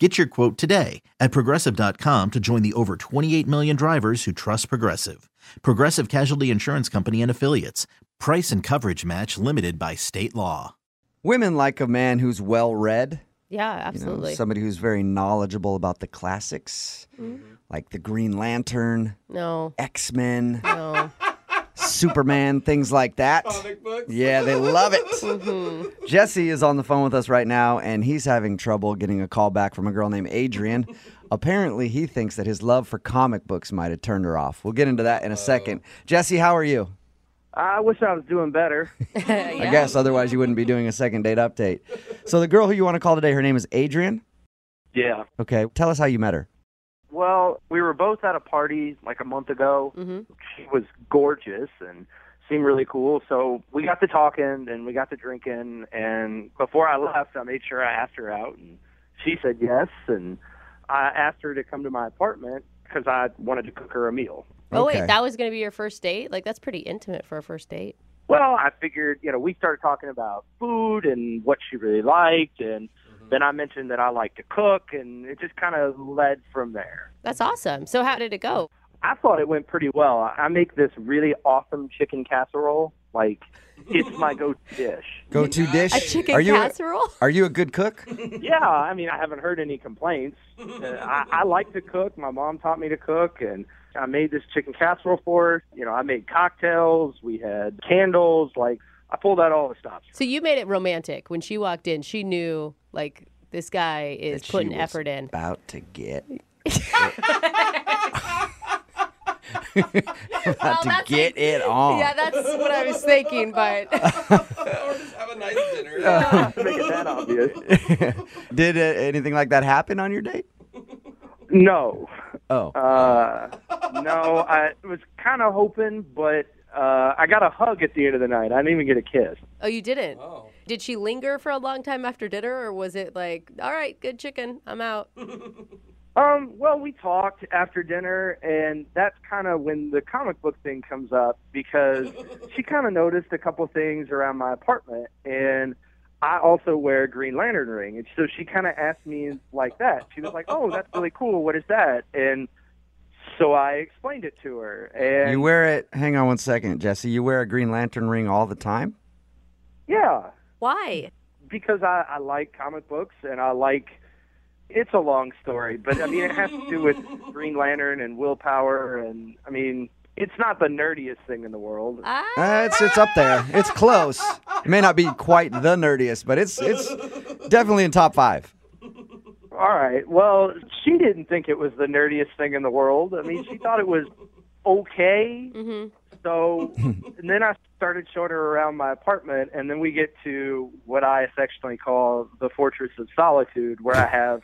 Get your quote today at progressive.com to join the over 28 million drivers who trust Progressive. Progressive Casualty Insurance Company and Affiliates. Price and coverage match limited by state law. Women like a man who's well read. Yeah, You know, absolutely. somebody who's very knowledgeable about the classics, mm-hmm. like the Green Lantern, no, X Men, no. Superman, things like that. Yeah, they love it. Mm-hmm. Jesse is on the phone with us right now, and he's having trouble getting a call back from a girl named Adrian. Apparently, he thinks that his love for comic books might have turned her off. We'll get into that in a second. Jesse, how are you? I wish I was doing better. I guess otherwise you wouldn't be doing a second date update. So the girl who you want to call today, her name is Adrian. yeah. Okay, tell us how you met her. Well, we were both at a party like a month ago. hmm She was gorgeous and seemed really cool. So we got to talking and we got to drinking. And before I left, I made sure I asked her out, and she said yes. And I asked her to come to my apartment because I wanted to cook her a meal. Oh Okay. wait, that was going to be your first date? Like that's pretty intimate for a first date. Well, I figured, you know, we started talking about food and what she really liked, and then I mentioned that I like to cook, and it just kind of led from there. That's awesome. So how did it go? I thought it went pretty well. I I make this really awesome chicken casserole. Like, it's my go-to dish. Go to dish. A chicken are you casserole? are you a good cook? Yeah, I mean, I haven't heard any complaints. Uh, I, I like to cook. My mom taught me to cook, and I made this chicken casserole for her. You know, I made cocktails. We had candles. Like, I pulled out all the stops. So you made it romantic. When she walked in, she knew like this guy is That she putting was effort in. About to get. about to that's get it on. Yeah, that's what I was thinking, but or just have a nice dinner. Making that obvious. Did uh, anything like that happen on your date? No. Oh, Uh, no, I was kind of hoping, but uh, I got a hug at the end of the night. I didn't even get a kiss. oh, you didn't. Oh. Did she linger for a long time after dinner, or was it like, all right, good chicken, I'm out? Um, well, we talked after dinner, and that's kind of when the comic book thing comes up because she kind of noticed a couple things around my apartment, and I also wear a Green Lantern ring, and so she kind of asked me like that. She was like, "Oh, that's really cool. What is that?" And so I explained it to her, and you wear it. Hang on one second, Jesse. You wear a Green Lantern ring all the time. yeah, Why? because I, I like comic books and I like. It's a long story, but I mean it has to do with Green Lantern and willpower, and I mean it's not the nerdiest thing in the world. Ah, Uh, it's it's up there. It's close. It may not be quite the nerdiest, but it's it's definitely in top five. All right, well she didn't think it was the nerdiest thing in the world. I mean she thought it was okay. hmm So, and then I started showing her around my apartment, and then we get to what I affectionately call the Fortress of Solitude, where I have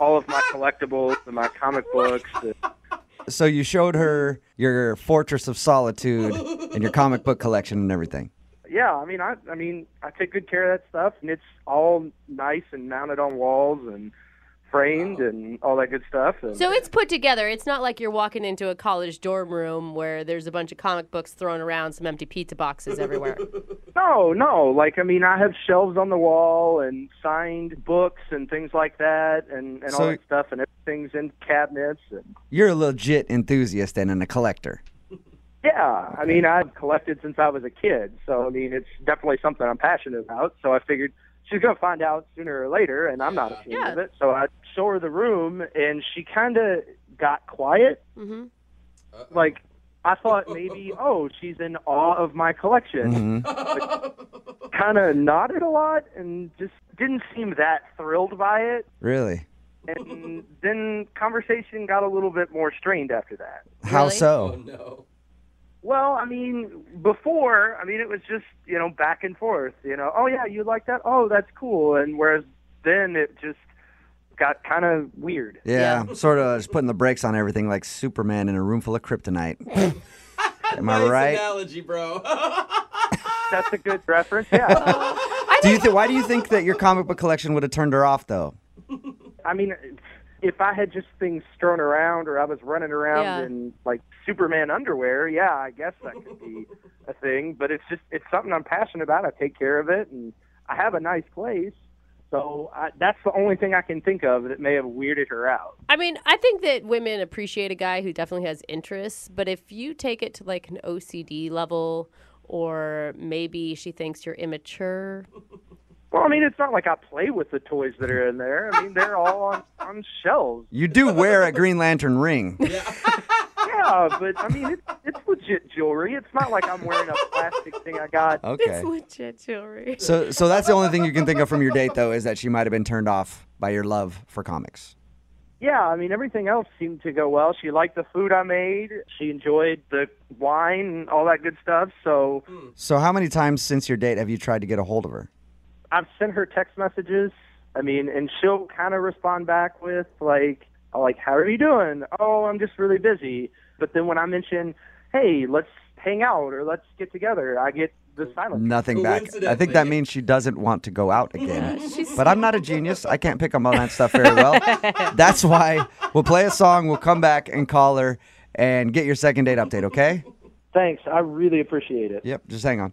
all of my collectibles and my comic books. And, So you showed her your Fortress of Solitude and your comic book collection and everything. yeah, I mean, I, I mean, I take good care of that stuff, and it's all nice and mounted on walls and framed and all that good stuff. And, So it's put together. It's not like you're walking into a college dorm room where there's a bunch of comic books thrown around, some empty pizza boxes everywhere. no, no, like I mean, I have shelves on the wall and signed books and things like that, and and So- all that stuff, and everything's in cabinets and. You're a legit enthusiast and a collector. Yeah, I mean, I've collected since I was a kid, so I mean, it's definitely something I'm passionate about. So I figured she's gonna find out sooner or later, and I'm not ashamed Yeah. of it. So I show her the room, and she kind of got quiet. hmm Like I thought maybe, oh, she's in awe of my collection. Mhm. Kind of nodded a lot, and just didn't seem that thrilled by it. Really? And then conversation got a little bit more strained after that. How Really? Oh so? no. Well, I mean, before, I mean, it was just, you know, back and forth, you know, oh, yeah, you like that? Oh, that's cool. And whereas then it just got kind of weird. Yeah, sort of just putting the brakes on everything like Superman in a room full of kryptonite. Am I right? analogy, bro. That's a good reference. Yeah. I Do you think think? Why do you think that your comic book collection would have turned her off, though? I mean, if I had just things strewn around or I was running around Yeah. in like Superman underwear, yeah, I guess that could be a thing. But it's just it's something I'm passionate about. I take care of it, and I have a nice place. So I, that's the only thing I can think of that may have weirded her out. I mean, I think that women appreciate a guy who definitely has interests, but if you take it to like an OCD level or maybe she thinks you're immature, Well, I mean, it's not like I play with the toys that are in there. I mean, they're all on, on shelves. You do wear a Green Lantern ring. Yeah, yeah, but I mean, it's, it's legit jewelry. It's not like I'm wearing a plastic thing I got. Okay. it's legit jewelry. So, so that's the only thing you can think of from your date, though, is that she might have been turned off by your love for comics. Yeah, I mean, everything else seemed to go well. She liked the food I made. She enjoyed the wine and all that good stuff. So hmm. So, how many times since your date have you tried to get a hold of her? I've sent her text messages. I mean, and she'll kind of respond back with like, oh, like, how are you doing? Oh, I'm just really busy. But then when I mention, hey, let's hang out or let's get together, I get the silence. Nothing back. I think that means she doesn't want to go out again. but I'm not a genius. I can't pick up on that stuff very well. That's why we'll play a song, we'll come back and call her and get your second date update, okay? Thanks, I really appreciate it. Yep, just hang on.